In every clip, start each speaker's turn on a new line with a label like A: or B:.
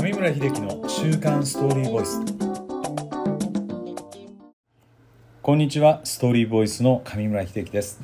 A: 上村秀樹の週刊ストーリーボイス。こんにちはストーリーボイスの上村秀樹です。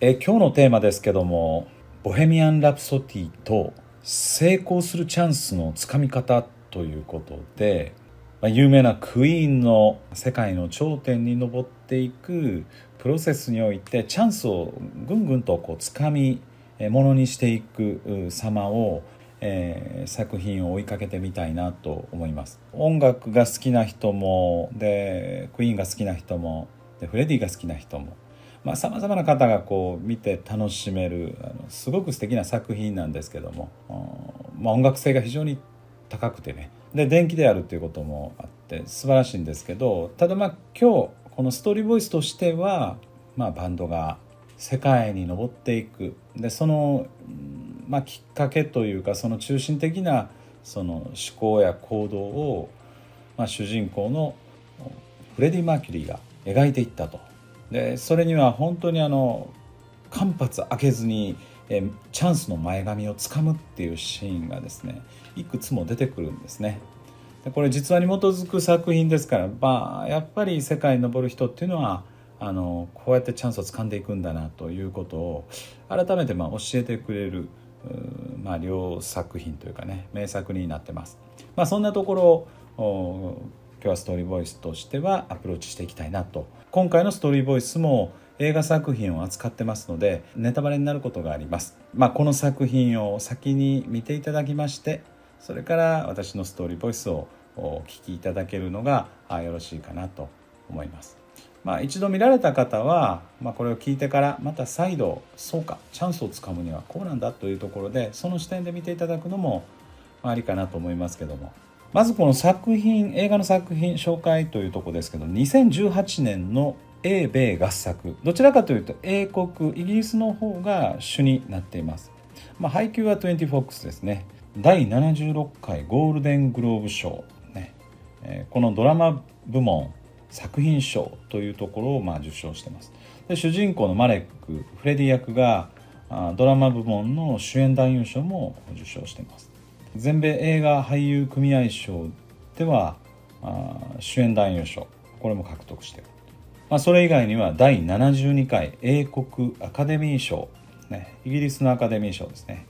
A: え今日のテーマですけどもボヘミアン・ラプソディと成功するチャンスのつかみ方ということでまあ有名なクイーンの世界の頂点に上っていくプロセスにおいてチャンスをぐんぐんとこうつかみものにしていく様を、えー、作品を追いかけてみたいなと思います。音楽が好きな人もでクイーンが好きな人もでフレディが好きな人もさまざ、まな方がこう見て楽しめるあのすごく素敵な作品なんですけども、まあ、音楽性が非常に高くてね。で電気であるっていうこともあって素晴らしいんですけどただまあ今日このストーリーボイスとしては、まあ、バンドが世界に上っていく。でその、まあ、きっかけというかその中心的なその思考や行動を、まあ、主人公のフレディ・マーキュリーが描いていったとでそれには本当にあの間髪開けずにえチャンスの前髪をつかむっていうシーンがですねいくつも出てくるんですね。でこれ実話に基づく作品ですから、まあ、やっぱり世界に登る人っていうのはあのこうやってチャンスをつかんでいくんだなということを改めてま教えてくれる、まあ、両作品というかね名作になってます。まあ、そんなところを今日はストーリーボイスとしてはアプローチしていきたいなと今回のストーリーボイスも映画作品を扱ってますのでネタバレになることがあります、まあ、この作品を先に見ていただきましてそれから私のストーリーボイスをお聞きいただけるのがよろしいかなと思います。まあ、一度見られた方は、まあ、これを聞いてからまた再度そうかチャンスをつかむにはこうなんだというところでその視点で見ていただくのもありかなと思いますけども。まずこの作品映画の作品紹介というとこですけど2018年の英米合作。どちらかというと英国イギリスの方が主になっています、まあ、配給は 20FOX ですね。第76回ゴールデングローブ賞、ね。えー、このドラマ部門作品賞というところをまあ受賞してます。で主人公のマレックフレディ役がドラマ部門の主演男優賞も受賞してます。全米映画俳優組合賞では主演男優賞これも獲得してる。まあ、それ以外には第72回英国アカデミー賞、ね、イギリスのアカデミー賞ですね、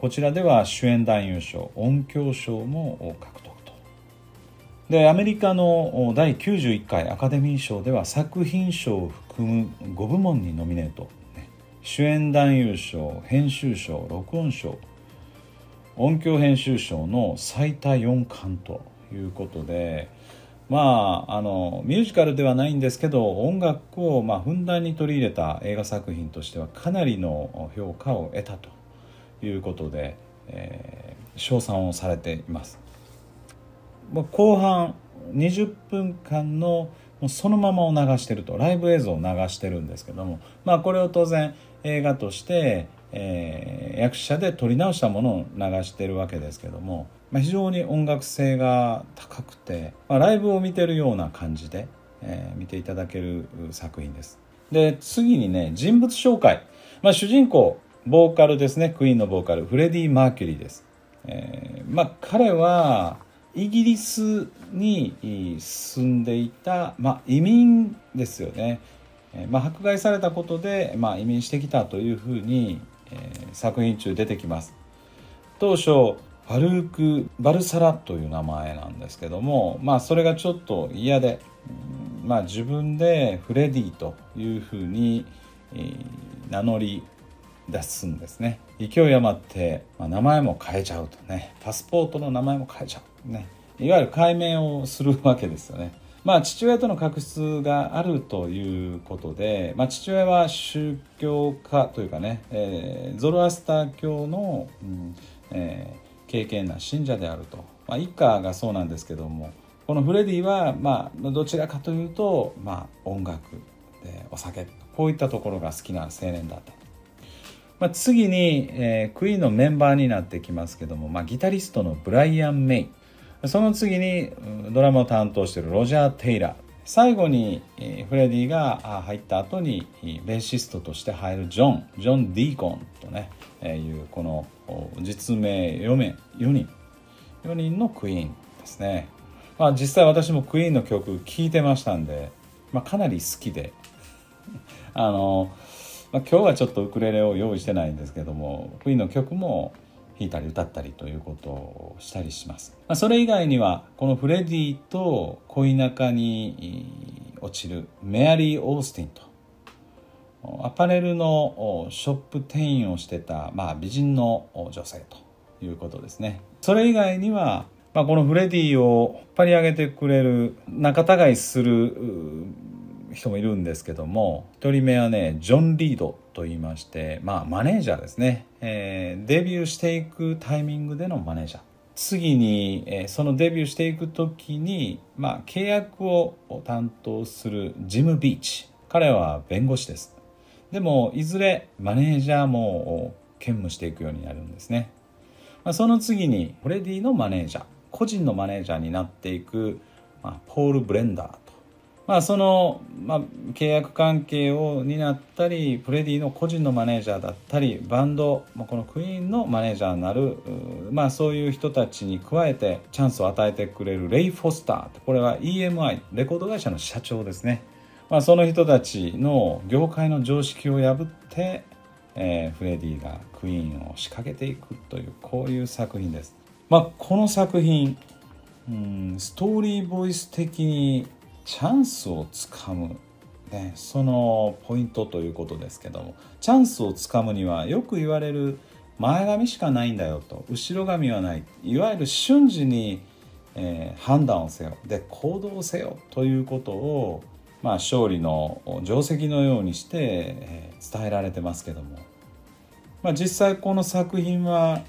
A: こちらでは主演男優賞音響賞も獲得でアメリカの第91回アカデミー賞では作品賞を含む5部門にノミネート、主演男優賞編集賞録音賞。音響編集賞の最多4冠ということでまあ、あのミュージカルではないんですけど音楽をまあふんだんに取り入れた映画作品としてはかなりの評価を得たということで、えー、称賛をされています。後半20分間のもうそのままを流してると。ライブ映像を流してるんですけども、まあ、これを当然映画として、えー、役者で撮り直したものを流してるわけですけども。まあ、非常に音楽性が高くて、まあ、ライブを見てるような感じで、えー、見ていただける作品です。で次にね人物紹介、まあ、主人公ボーカルですね。クイーンのボーカルフレディ・マーキュリーです。えーまあ、彼はイギリスに住んでいた、まあ、移民ですよね、えまあ、迫害されたことで、まあ、移民してきたというふうに、えー、作品中出てきます。当初ファルーク・バルサラという名前なんですけどもまあそれがちょっと嫌で、まあ、自分でフレディというふうに、名乗り出すんですね。勢い余って、まあ、名前も変えちゃうとね。パスポートの名前も変えちゃうね。いわゆる解明をするわけですよね。まあ父親との確執があるということで、まあ、父親は宗教家というかね、えー、ゾロアスター教の、うんえー敬虔な信者であると、まあ、一家がそうなんですけどもこのフレディは、まあ、どちらかというと、まあ、音楽でお酒こういったところが好きな青年だった。まあ、次に、えー、クイーンのメンバーになってきますけども、まあ、ギタリストのブライアン・メイ。その次にドラマを担当しているロジャー・テイラー。最後にフレディが入った後にベーシストとして入るジョン。ジョン・ディーコンとねいうこの実名4名4人。4人のクイーンですね、まあ、実際私もクイーンの曲聴いてましたんで、まあ、かなり好きで。あの、まあ、今日はちょっとウクレレを用意してないんですけどもクイーンの曲も弾いたり歌ったりということをしたりします、まあ、それ以外にはこのフレディと恋仲に落ちるメアリー・オースティンとアパレルのショップ店員をしてた、まあ、美人の女性ということですね。それ以外には、まあ、このフレディを引っ張り上げてくれる仲違いする人もいるんですけども1人目はねジョン・リードと言いまして、まあ、マネージャーですね、えー、デビューしていくタイミングでのマネージャー。次に、えー、そのデビューしていく時に、まあ、契約を担当するジム・ビーチ。彼は弁護士です。でもいずれマネージャーも兼務していくようになるんですね、まあ、その次にフレディのマネージャー。個人のマネージャーになっていく、まあ、ポール・ブレンダー、まあ、その、まあ、契約関係を担ったりフレディの個人のマネージャーだったりバンド、まあ、このクイーンのマネージャーになる、まあ、そういう人たちに加えてチャンスを与えてくれるレイ・フォスターこれは EMI レコード会社の社長ですねまあ、その人たちの業界の常識を破って、えー、フレディがクイーンを仕掛けていくというこういう作品です。まあ、この作品うんストーリーボイス的にチャンスをつかむ、ね、そのポイントということですけども。チャンスをつかむにはよく言われる前髪しかないんだよと。後ろ髪はない。いわゆる瞬時に、えー、判断をせよ。で行動せよということをまあ、勝利の定石のようにして、え伝えられてますけども、まあ、実際この作品は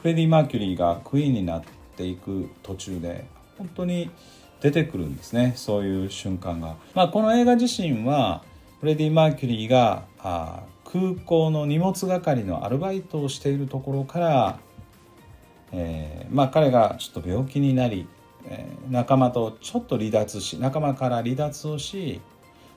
A: フレディ・マーキュリーがクイーンになっていく途中で本当に出てくるんですねそういう瞬間が。まあ、この映画自身はフレディ・マーキュリーがあ空港の荷物係のアルバイトをしているところから、えー、まあ、彼がちょっと病気になりえ仲間とちょっと離脱し仲間から離脱をし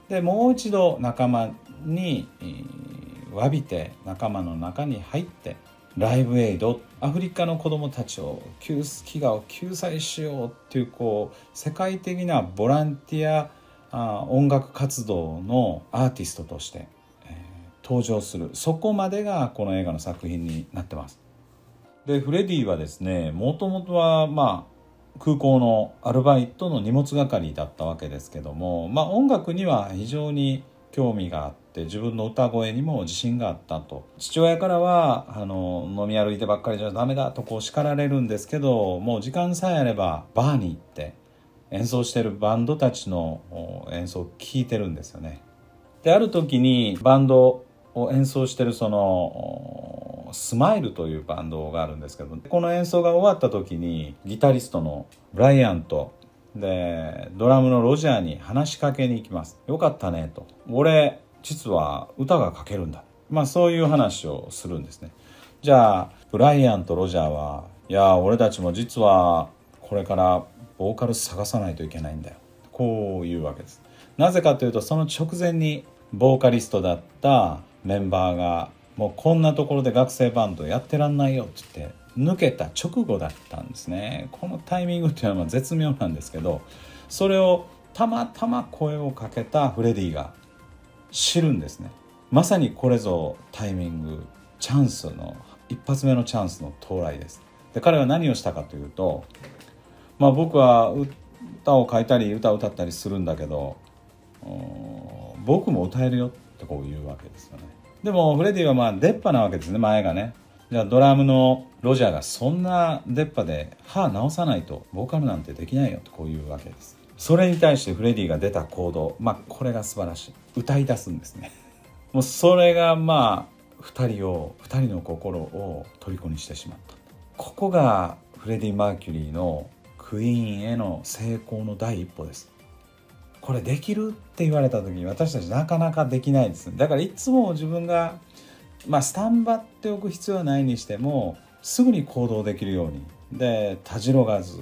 A: でもう一度仲間に、えー、詫びて仲間の中に入ってライブエイドアフリカの子どもたちを救飢餓を救済しようっていうこう世界的なボランティアあ音楽活動のアーティストとして、えー、登場するそこまでがこの映画の作品になってます。でフレディはですねもともとはまあ空港のアルバイトの荷物係だったわけですけども、まあ、音楽には非常に興味があって自分の歌声にも自信があったと。父親からはあの飲み歩いてばっかりじゃダメだとこう叱られるんですけどもう時間さえあればバーに行って演奏してるバンドたちの演奏を聴いてるんですよね。である時にバンドを演奏してるそのスマイルというバンドがあるんですけどこの演奏が終わった時にギタリストのブライアンとでドラムのロジャーに話しかけに行きます。よかったねと。俺実は歌が書けるんだ。まあそういう話をするんですね。じゃあブライアンとロジャーはいや俺たちも実はこれからボーカル探さないといけないんだよ。こういうわけです。なぜかというとその直前にボーカリストだったメンバーがもうこんなところで学生バンドやってらんないよって言って抜けた直後だったんですね。このタイミングっていうのは絶妙なんですけどそれをたまたま声をかけたフレディが知るんですね。まさにこれぞタイミング。チャンスの一発目のチャンスの到来です。で彼は何をしたかというとまあ僕は歌を書いたり歌を歌ったりするんだけど僕も歌えるよってこう言うわけですよね。でもフレディはまあ出っ歯なわけですね前がね。じゃあドラムのロジャーがそんな出っ歯で歯直さないとボーカルなんてできないよとこういうわけです。それに対してフレディが出た行動まあこれが素晴らしい。歌い出すんですね。もうそれがまあ2人を2人の心を虜にしてしまった。ここがフレディ・マーキュリーのクイーンへの成功の第一歩です。これできるって言われた時に私たちなかなかできないですだからいつも自分がまあスタンバっておく必要はないにしてもすぐに行動できるように。でたじろがず、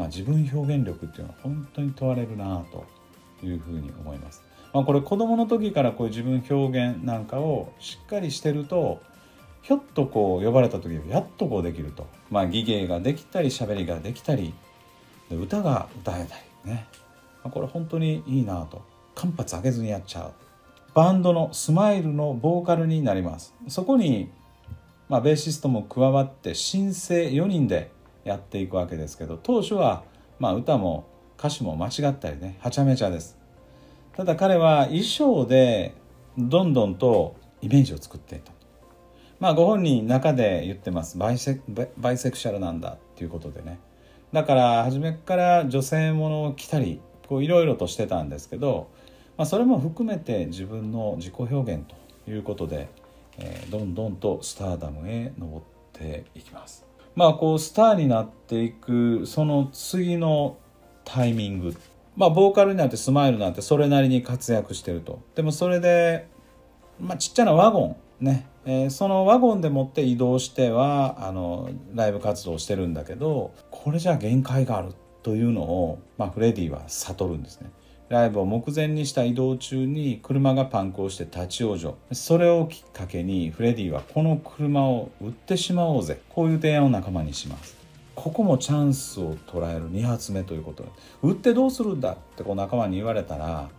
A: まあ、自分表現力っていうのは本当に問われるなというふうに思います。まあ、これ子どもの時からこういう自分表現なんかをしっかりしてるとひょっとこう呼ばれた時やっとこうできると。まあ技芸ができたり喋りができたり歌が歌えたりね。まこれ本当にいいなと。間髪上げずにやっちゃう。バンドのスマイルのボーカルになります。そこに、まあ、ベーシストも加わって新生4人でやっていくわけですけど当初は、まあ、歌も歌詞も間違ったりねはちゃめちゃです。ただ彼は衣装でどんどんとイメージを作っていた。まあご本人中で言ってます。バイセバイセクシャルなんだっていうことでね。だから初めから女性ものを着たりいろいろとしてたんですけど、まあ、それも含めて自分の自己表現ということで、えー、どんどんとスターダムへ登っていきます。まあこうスターになっていくその次のタイミング。まあボーカルになってスマイルなんてそれなりに活躍してると。でもそれで、まあ、ちっちゃなワゴンね、えー、そのワゴンでもって移動してはあのライブ活動してるんだけどこれじゃ限界があるというのを、まあ、フレディは悟るんですね。ライブを目前にした移動中に車がパンクをして立ち往生。それをきっかけにフレディはこの車を売ってしまおうぜ。こういう提案を仲間にします。ここもチャンスを捉える2発目ということで。売ってどうするんだってこう仲間に言われたら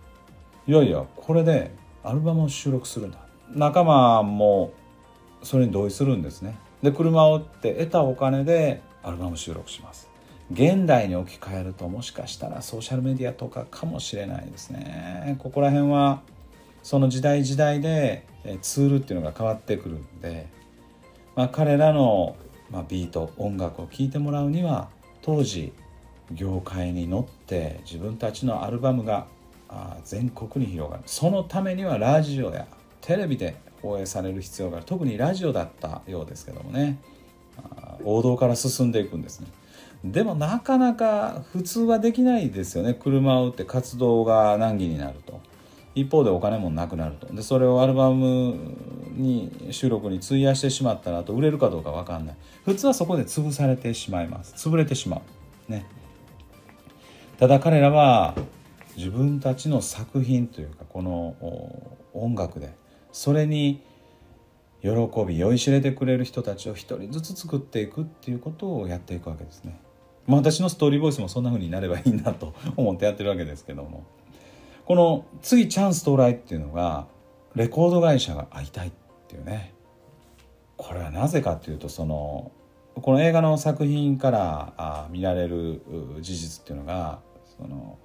A: いやいやこれでアルバムを収録するんだ。仲間もそれに同意するんですね。で車を売って得たお金でアルバム収録します。現代に置き換えるともしかしたらソーシャルメディアとかかもしれないですね。ここら辺はその時代時代でツールっていうのが変わってくるんで、まあ、彼らの、ビート音楽を聴いてもらうには当時業界に乗って自分たちのアルバムが全国に広がる。そのためにはラジオやテレビで放映される必要がある。特にラジオだったようですけどもね。王道から進んでいくんですね。でもなかなか普通はできないですよね。車を売って活動が難儀になると。一方でお金もなくなると。でそれをアルバムに収録に費やしてしまったらあと売れるかどうか分かんない。普通はそこで潰されてしまいます。潰れてしまう。ね。ただ彼らは自分たちの作品というかこの音楽でそれに喜び酔いしれてくれる人たちを一人ずつ作っていくっていうことをやっていくわけですね。まあ、私のストーリーボイスもそんな風になればいいなと思ってやってるわけですけども。この次チャンス到来っていうのがレコード会社が会いたいっていうね。これはなぜかっていうとそのこの映画の作品から見られる事実っていうのがその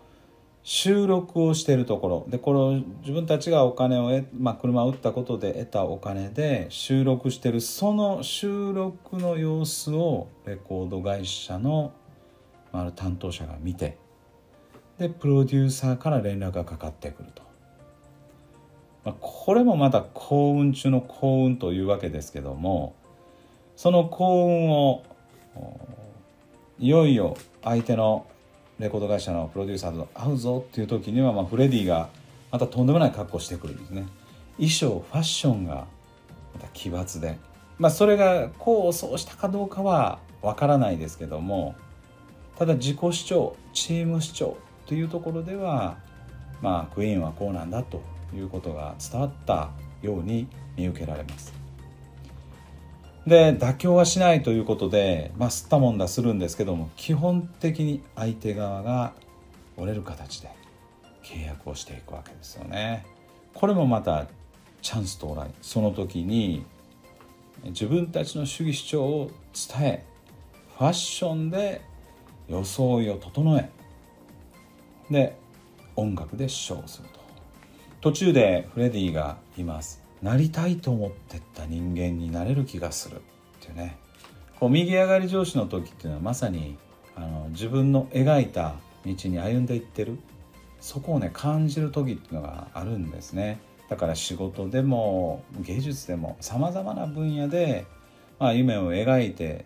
A: 収録をしているところ。でこれを自分たちがお金を得、まあ、車を売ったことで得たお金で収録してるその収録の様子をレコード会社のある担当者が見てでプロデューサーから連絡がかかってくると、まあ、これもまた幸運中の幸運というわけですけどもその幸運をいよいよ相手のレコード会社のプロデューサーと会うぞっていう時には、まあ、フレディがまたとんでもない格好してくるんですね。衣装ファッションがまた奇抜で。まあそれが功を奏したかどうかはわからないですけどもただ自己主張チーム主張というところではまあクイーンはこうなんだということが伝わったように見受けられますで妥協はしないということで、まあ、吸ったもんだするんですけども基本的に相手側が折れる形で契約をしていくわけですよね。これもまたチャンス到来その時に自分たちの主義主張を伝えファッションで装いを整えで音楽でショーをすると。途中でフレディがいます。なりたいと思ってった人間になれる気がする。っていうね。こう右上がり上司の時っていうのはまさにあの自分の描いた道に歩んでいってる。そこをね感じる時っていうのがあるんですね。だから仕事でも芸術でもさまざまな分野で、まあ、夢を描いて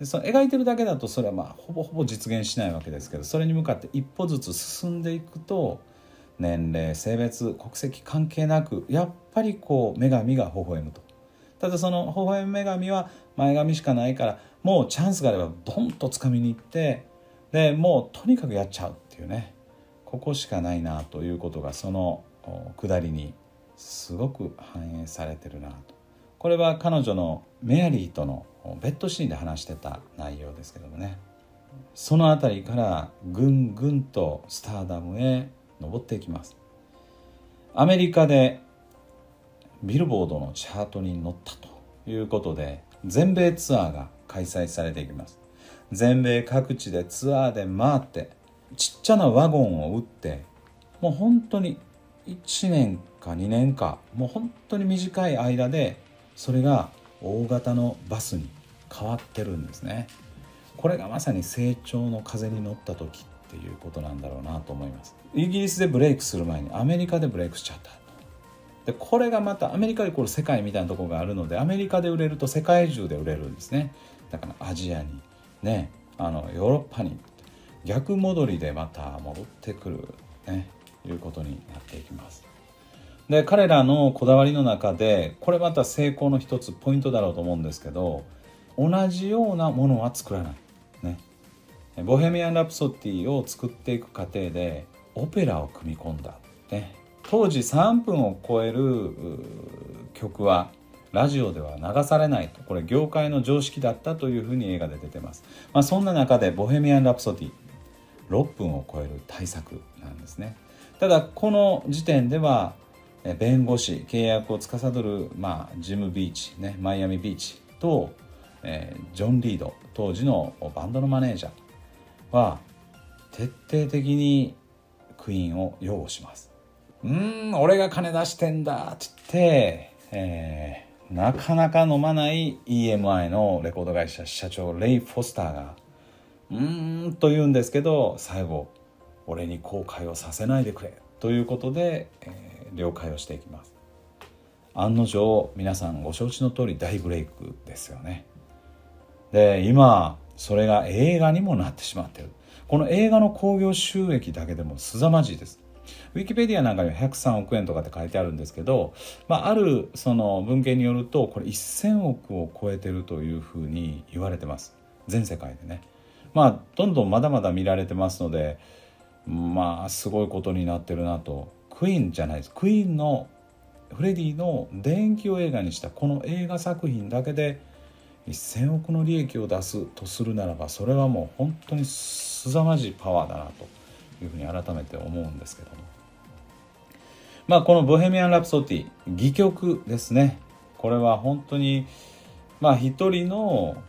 A: でその描いてるだけだとそれはまあほぼほぼ実現しないわけですけどそれに向かって一歩ずつ進んでいくと年齢性別国籍関係なくやっぱりこう女神が微笑むと。ただその微笑む女神は前髪しかないからもうチャンスがあればドンと掴みに行ってでもうとにかくやっちゃうっていうね。ここしかないなということがその下りにすごく反映されてるなと。これは彼女のメアリーとのベッドシーンで話してた内容ですけどもね。その辺りからぐんぐんとスターダムへ上っていきます。アメリカでビルボードのチャートに乗ったということで全米ツアーが開催されていきます。全米各地でツアーで回ってちっちゃなワゴンを売ってもう本当に1年か2年かもう本当に短い間でそれが大型のバスに変わってるんですね。これがまさに成長の風に乗った時っていうことなんだろうなと思います。イギリスでブレイクする前にアメリカでブレイクしちゃったでこれがまたアメリカイコール世界みたいなとこがあるのでアメリカで売れると世界中で売れるんですね。だからアジアにねあのヨーロッパに逆戻りでまた戻ってくるねいうことになっていきます。で彼らのこだわりの中でこれまた成功の一つポイントだろうと思うんですけど同じようなものは作らない。ね。ボヘミアン・ラプソディを作っていく過程でオペラを組み込んだ。ね。当時3分を超える曲はラジオでは流されないと。これ業界の常識だったというふうに映画で出てます、まあ、そんな中で「ボヘミアン・ラプソディ」6分を超える大作なんですね。ただこの時点では弁護士契約を司る、まあ、ジム・ビーチ、ね、マイアミ・ビーチと、えー、ジョン・リード当時のバンドのマネージャーは徹底的にクイーンを擁護します。うん俺が金出してんだって言って、えー、なかなか飲まない EMI のレコード会社社長レイ・フォスターがうーんと言うんですけど最後俺に後悔をさせないでくれということで、えー、了解をしていきます。案の定皆さんご承知の通り大ブレイクですよね。で今それが映画にもなってしまってる。この映画の興行収益だけでも凄まじいです。ウィキペディアなんかには103億円とかって書いてあるんですけど、まあ、あるその文献によるとこれ1000億を超えてるというふうに言われてます。全世界でね。まあどんどんまだまだ見られてますのでまあすごいことになってるなとクイーンじゃないです。クイーンのフレディの電気を映画にしたこの映画作品だけで1,000億の利益を出すとするならばそれはもう本当にすざまじいパワーだなというふうに改めて思うんですけども。まあこの「ボヘミアン・ラプソディ」戯曲ですね。これは本当にまあ一人の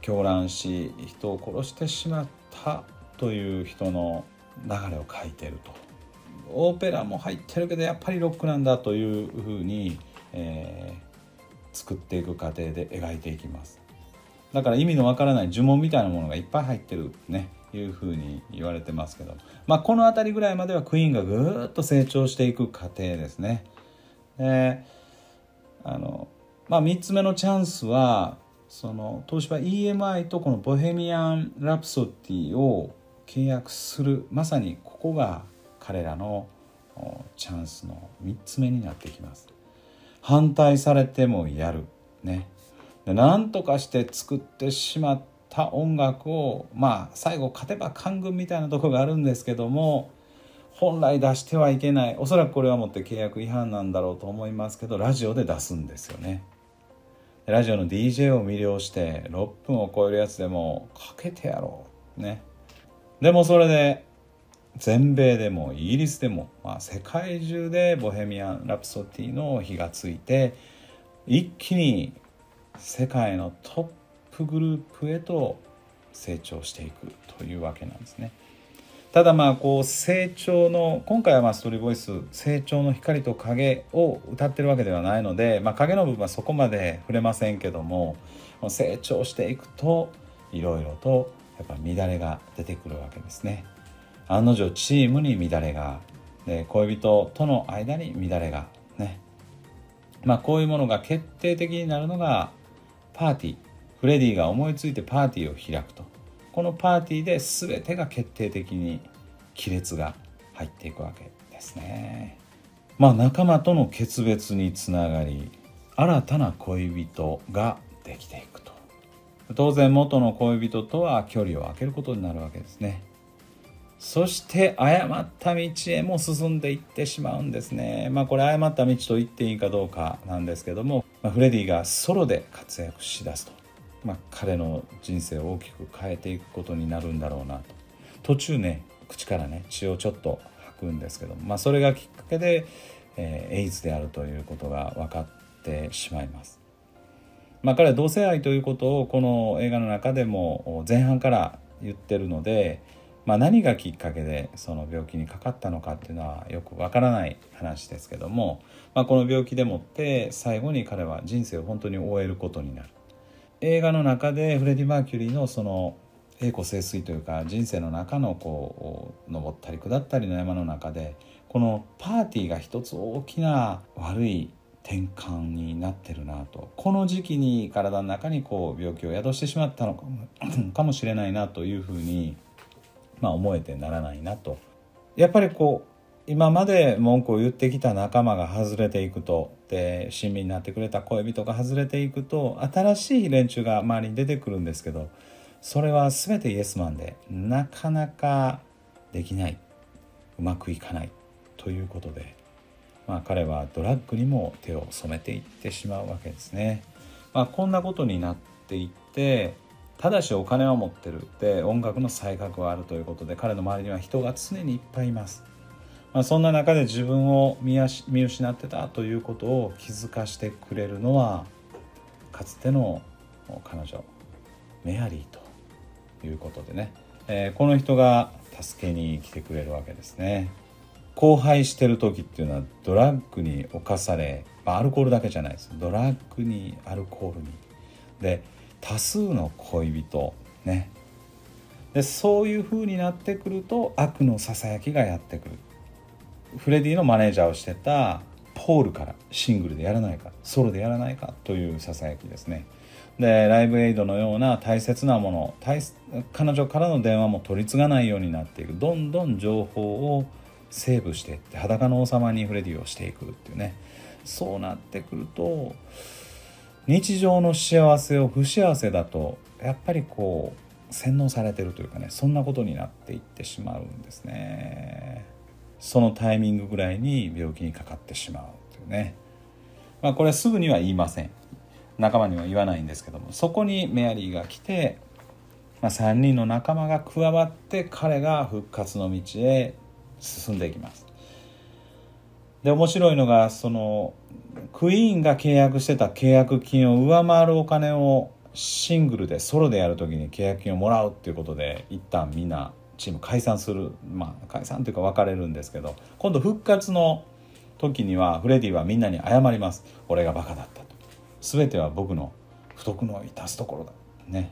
A: 狂乱し人を殺してしまったという人の流れを書いてると。オペラも入ってるけどやっぱりロックなんだというふうに、えー、作っていく過程で描いていきます。だから意味のわからない呪文みたいなものがいっぱい入ってるねいうふうに言われてますけど、まあ、この辺りぐらいまではクイーンがぐっと成長していく過程ですね。であのまあ3つ目のチャンスはその東芝 EMI とこの「ボヘミアン・ラプソディ」を契約するまさにここが彼らのチャンスの3つ目になってきます。反対されてもやる。ね。で何とかして作ってしまった音楽をまあ最後勝てば官軍みたいなとこがあるんですけども本来出してはいけない。おそらくこれはもって契約違反なんだろうと思いますけどラジオで出すんですよね。ラジオの DJ を魅了して6分を超えるやつでもかけてやろう。ね。でもそれで全米でもイギリスでも、まあ、世界中で「ボヘミアン・ラプソディ」の火がついて一気に世界のトップグループへと成長していくというわけなんですね。ただまあこう成長の今回はまあストーリーボイス成長の光と影を歌ってるわけではないので、まあ、影の部分はそこまで触れませんけども成長していくといろいろとやっぱ乱れが出てくるわけですね案の定チームに乱れがで恋人との間に乱れがね。まあこういうものが決定的になるのがパーティー。フレディが思いついてパーティーを開くと。このパーティーで全てが決定的に亀裂が入っていくわけですね。まあ仲間との決別につながり新たな恋人ができていくと。当然元の恋人とは距離を空けることになるわけですね。そして誤った道へも進んでいってしまうんですね。まあこれ誤った道と言っていいかどうかなんですけどもまあ、フレディがソロで活躍しだすと、まあ、彼の人生を大きく変えていくことになるんだろうなと。途中ね口からね血をちょっと吐くんですけどまあ、それがきっかけで、えー、エイズであるということが分かってしまいます。まあ、彼は同性愛ということをこの映画の中でも前半から言ってるので、まあ、何がきっかけでその病気にかかったのかっていうのはよくわからない話ですけども、まあ、この病気でもって最後に彼は人生を本当に終えることになる。映画の中でフレディ・マーキュリーのその栄光盛衰というか人生の中のこう登ったり下ったりの山の中でこのパーティーが一つ大きな悪い転換になってるなと。この時期に体の中にこう病気を宿してしまったのかも しれないなというふうに、まあ、思えてならないなとやっぱりこう今まで文句を言ってきた仲間が外れていくとで親身になってくれた恋人が外れていくと新しい連中が周りに出てくるんですけどそれは全てイエスマンでなかなかできないうまくいかないということでまあ、彼はドラッグにも手を染めていってしまうわけですね。まあ、こんなことになっていってただしお金は持ってるで音楽の才覚はあるということで彼の周りには人が常にいっぱいいます。まあ、そんな中で自分を見失ってたということを気づかしてくれるのはかつての彼女メアリーということでね、えー、この人が助けに来てくれるわけですね。荒廃してる時っていうのはドラッグに侵され、まあ、アルコールだけじゃないですドラッグにアルコールにで多数の恋人ね。でそういう風になってくると悪のささやきがやってくる。フレディのマネージャーをしてたポールからシングルでやらないかソロでやらないかというささやきですね。でライブエイドのような大切なもの彼女からの電話も取り継がないようになっていく。どんどん情報をセーブしていって裸の王様にフレディをしていくっていうね。そうなってくると日常の幸せを不幸せだとやっぱりこう洗脳されてるというかねそんなことになっていってしまうんですね。そのタイミングぐらいに病気にかかってしまうというね。まあこれはすぐには言いません。仲間には言わないんですけども。そこにメアリーが来て、まあ、3人の仲間が加わって彼が復活の道へ進んでいきます。で面白いのがそのクイーンが契約してた契約金を上回るお金をシングルでソロでやる時に契約金をもらうっていうことで一旦みんなチーム解散する。まあ解散というか別れるんですけど今度復活の時にはフレディはみんなに謝ります。俺がバカだった。と全ては僕の不徳の致すところだね。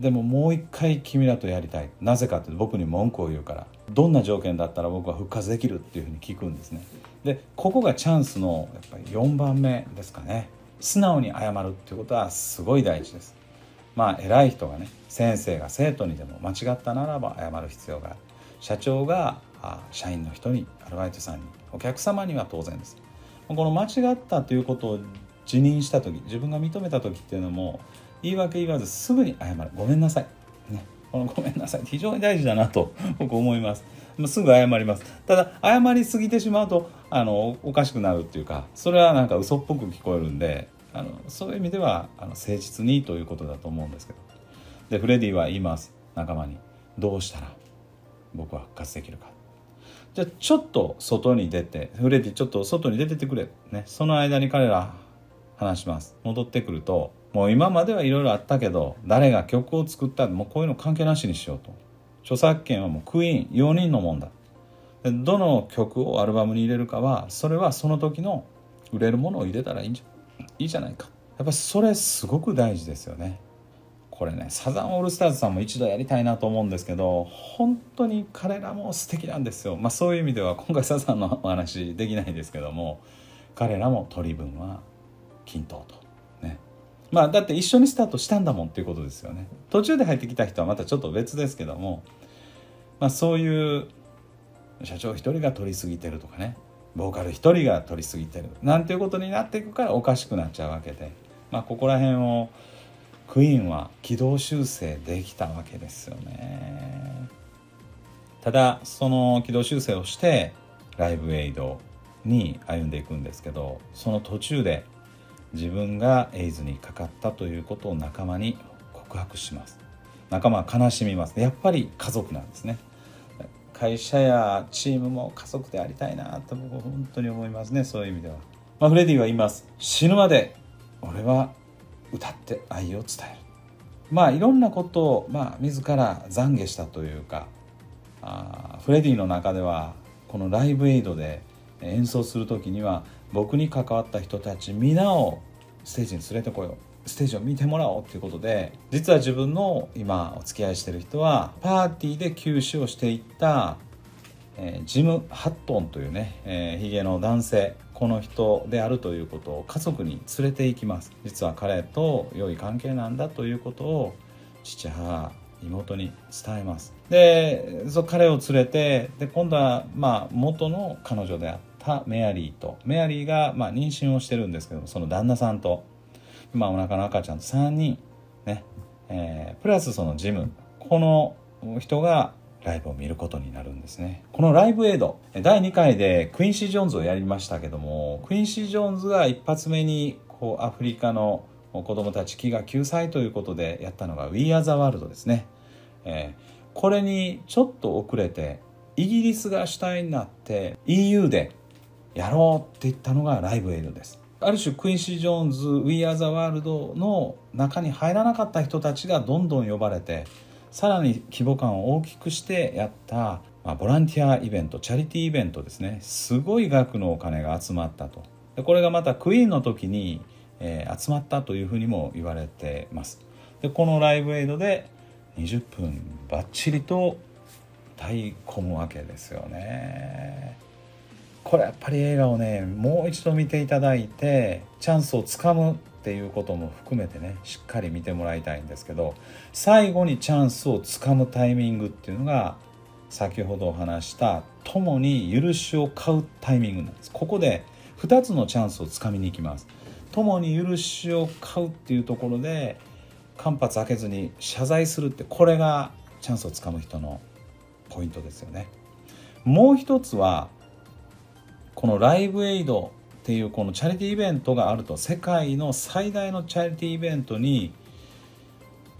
A: でももう一回君らとやりたい。なぜかって僕に文句を言うから。どんな条件だったら僕は復活できるっていうふうに聞くんですね。でここがチャンスのやっぱり4番目ですかね。素直に謝るっていうことはすごい大事です。まあ偉い人がね先生が生徒にでも間違ったならば謝る必要がある。社長が社員の人にアルバイトさんにお客様には当然です。この間違ったということを辞任した時自分が認めた時っていうのも言い訳言わずすぐに謝る。ごめんなさい、ね、このごめんなさい。非常に大事だなと 僕思います。すぐ謝ります。ただ謝りすぎてしまうとあのおかしくなるっていうかそれはなんか嘘っぽく聞こえるんであのそういう意味ではあの誠実にということだと思うんですけど。でフレディは言います仲間に。どうしたら僕は復活できるか。じゃあちょっと外に出てフレディちょっと外に出ててくれ。ね。その間に彼ら話します。戻ってくるともう今まではいろいろあったけど誰が曲を作ったもうこういうの関係なしにしようと。著作権はもうクイーン4人のもんだ。でどの曲をアルバムに入れるかはそれはその時の売れるものを入れたらいいんじゃいいじゃないか。やっぱそれすごく大事ですよね。これねサザンオールスターズさんも一度やりたいなと思うんですけど本当に彼らも素敵なんですよ。まあそういう意味では今回サザンのお話できないですけども彼らも取り分は均等と。まあだって一緒にスタートしたんだもんっていうことですよね。途中で入ってきた人はまたちょっと別ですけども、まあ、そういう社長一人が取りすぎてるとかね。ボーカル一人が取りすぎてる。なんていうことになっていくからおかしくなっちゃうわけで、まあ、ここら辺をクイーンは軌道修正できたわけですよね。ただその軌道修正をしてライブエイドに歩んでいくんですけどその途中で自分がエイズにかかったということを仲間に告白します。仲間は悲しみます。やっぱり家族なんですね。会社やチームも家族でありたいなと僕は本当に思いますね。そういう意味では、まあ、フレディは言います。死ぬまで俺は歌って愛を伝える。まあいろんなことを、まあ、自ら懺悔したというかあフレディの中ではこのライブエイドで演奏する時には僕に関わった人たち皆をステージに連れてこよう。ステージを見てもらおうということで実は自分の今お付き合いしてる人はパーティーで休止をしていった、えー、ジム・ハットンというね、えー、ヒゲの男性この人であるということを家族に連れて行きます。実は彼と良い関係なんだということを父母妹に伝えます。でそ彼を連れてで今度はまあ元の彼女であったメアリーとメアリーがまあ妊娠をしてるんですけどもその旦那さんと今お腹の赤ちゃんと3人ね、えー、プラスそのジムこの人がライブを見ることになるんですね。このライブエイド第2回でクインシー・ジョーンズをやりましたけどもクインシー・ジョーンズが一発目にこうアフリカの子どもたち飢餓救済ということでやったのが We Are the World ですね、えー、これにちょっと遅れてイギリスが主体になって EU でやろうって言ったのがライブエイドです。ある種クインシー・ジョーンズ We Are the World の中に入らなかった人たちがどんどん呼ばれてさらに規模感を大きくしてやった、まあ、ボランティアイベントチャリティーイベントですね。すごい額のお金が集まったと。でこれがまたクイーンの時にえー、集まったというふうにも言われてます。でこのライブエイドで20分ばっちりと歌い込むわけですよね。これやっぱり映画をねもう一度見ていただいてチャンスをつかむっていうことも含めてねしっかり見てもらいたいんですけど最後にチャンスをつかむタイミングっていうのが先ほどお話した共に許しを買うタイミングなんですここで2つのチャンスをつかみに行きます共に許しを買うっていうところで間髪開けずに謝罪するってこれがチャンスをつかむ人のポイントですよね。もう一つはこのライブエイドっていうこのチャリティーイベントがあると世界の最大のチャリティーイベントに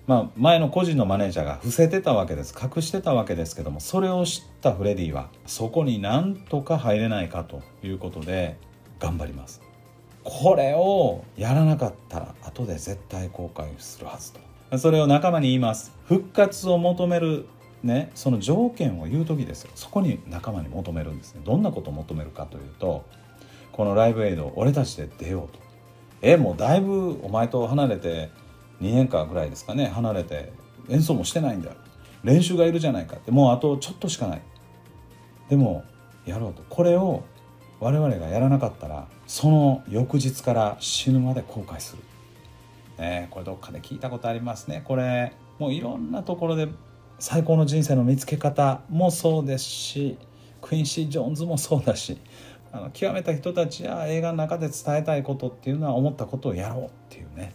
A: まあ、前の個人のマネージャーが伏せてたわけです。隠してたわけですけどもそれを知ったフレディはそこになんとか入れないかということで頑張ります。これをやらなかったら後で絶対後悔するはずと。それを仲間に言います。復活を求めるねその条件を言う時ですよ。そこに仲間に求めるんですね。どんなことを求めるかというとこのライブエイド俺たちで出ようと。えもうだいぶお前と離れて2年間ぐらいですかね離れて演奏もしてないんだ。よ練習がいるじゃないかって。もうあとちょっとしかない。でもやろうと。これを我々がやらなかったらその翌日から死ぬまで後悔する、ね、これどっかで聞いたことありますね。これもういろんなところで最高の人生の見つけ方もそうですしクインシー・ジョーンズもそうだしあの極めた人たちや映画の中で伝えたいことっていうのは思ったことをやろうっていうね、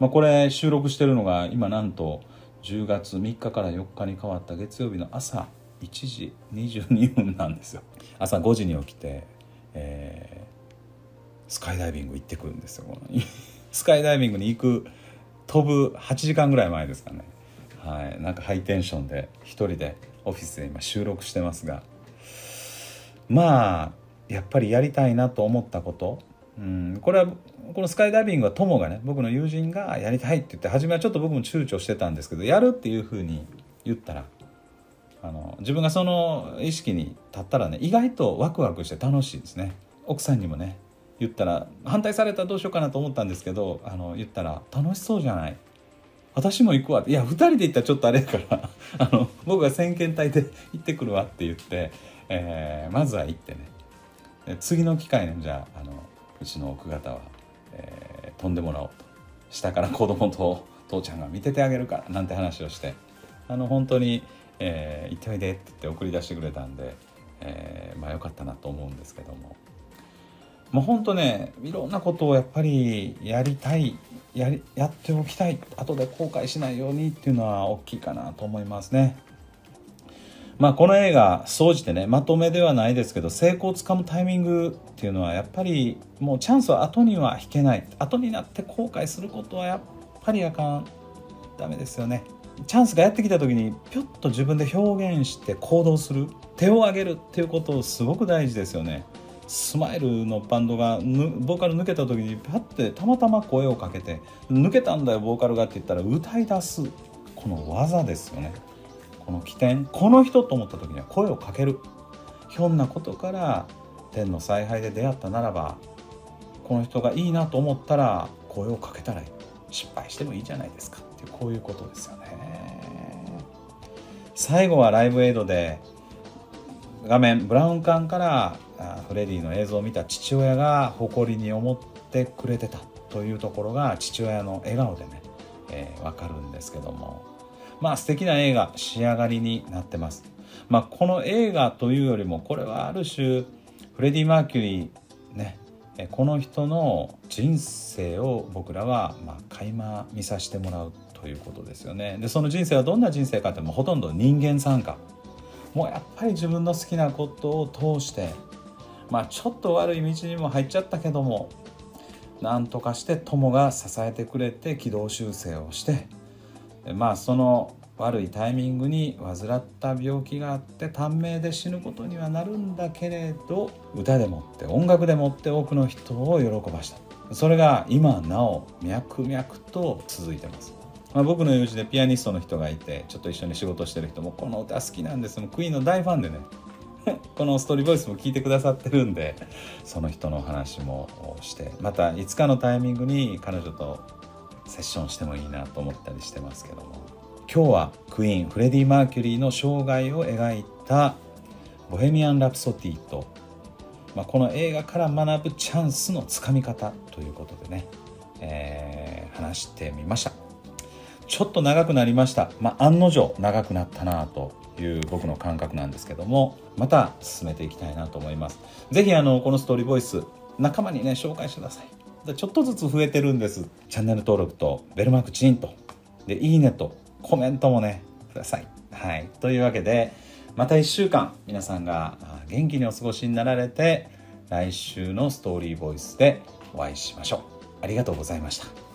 A: まあ、これ収録してるのが今なんと10月3日から4日に変わった月曜日の朝1時22分なんですよ。朝5時に起きてえー、スカイダイビング行ってくるんですよ。スカイダイビングに行く飛ぶ8時間ぐらい前ですかね。はい。なんかハイテンションで一人でオフィスで今収録してますが。まあやっぱりやりたいなと思ったこと。うん。これはこのスカイダイビングは友がね僕の友人がやりたいって言って初めはちょっと僕も躊躇してたんですけどやるっていうふうに言ったらあの自分がその意識に立ったらね意外とワクワクして楽しいですね。奥さんにもね言ったら反対されたらどうしようかなと思ったんですけどあの言ったら楽しそうじゃない。私も行くわ。いや2人で行ったらちょっとあれやから。あの僕が先遣隊で行ってくるわって言って、えー、まずは行ってね。次の機会にじゃああのうちの奥方は、えー、飛んでもらおうと。下から子供と父ちゃんが見ててあげるからなんて話をして。あの本当にえー、行っておいでって言って送り出してくれたんで、えー、まあよかったなと思うんですけども。もうほんとねいろんなことをやっぱりやりたいやりやっておきたい後で後悔しないようにっていうのは大きいかなと思いますね。まあこの映画総じてねまとめではないですけど成功をつかむタイミングっていうのはやっぱりもうチャンスは後には引けない。後になって後悔することはやっぱりあかん。ダメですよね。チャンスがやってきた時にぴょっと自分で表現して行動する。手を挙げるっていうことすごく大事ですよね。スマイルのバンドがボーカル抜けた時にパッてたまたま声をかけて「抜けたんだよボーカルが」って言ったら歌い出すこの技ですよね。この起点この人と思った時には声をかける。ひょんなことから天の采配で出会ったならばこの人がいいなと思ったら声をかけたら失敗してもいいじゃないですか。ってこういうことですよね。最後はライブエイドで画面ブラウン管からフレディの映像を見た父親が誇りに思ってくれてたというところが父親の笑顔でね、えー、分かるんですけどもまあ素敵な映画仕上がりになってます。まあ、この映画というよりもこれはある種フレディ・マーキュリーねこの人の人生を僕らはまあ垣間見させてもらうということですよね。でその人生はどんな人生かってもほとんど人間参加もうやっぱり自分の好きなことを通してまあちょっと悪い道にも入っちゃったけどもなんとかして友が支えてくれて軌道修正をしてまあその悪いタイミングに患った病気があって短命で死ぬことにはなるんだけれど歌でもって音楽でもって多くの人を喜ばした。それが今なお脈々と続いてます。まあ、僕の友人でピアニストの人がいてちょっと一緒に仕事してる人もこの歌好きなんです。もうクイーンの大ファンでね。このストーリーボイスも聞いてくださってるんでその人の話もしてまたいつかのタイミングに彼女とセッションしてもいいなと思ったりしてますけども今日はクイーンフレディ・マーキュリーの生涯を描いた「ボヘミアン・ラプソディ」と、まあ、この映画から学ぶチャンスのつかみ方ということでね、えー、話してみました。ちょっと長くなりました。まあ、案の定長くなったなという僕の感覚なんですけども、また進めていきたいなと思います。ぜひあの、このストーリーボイス、仲間にね、紹介してください。ちょっとずつ増えてるんです。チャンネル登録と、ベルマークチンと、で、いいねと、コメントもね、ください。はい。というわけで、また1週間、皆さんが元気にお過ごしになられて、来週のストーリーボイスでお会いしましょう。ありがとうございました。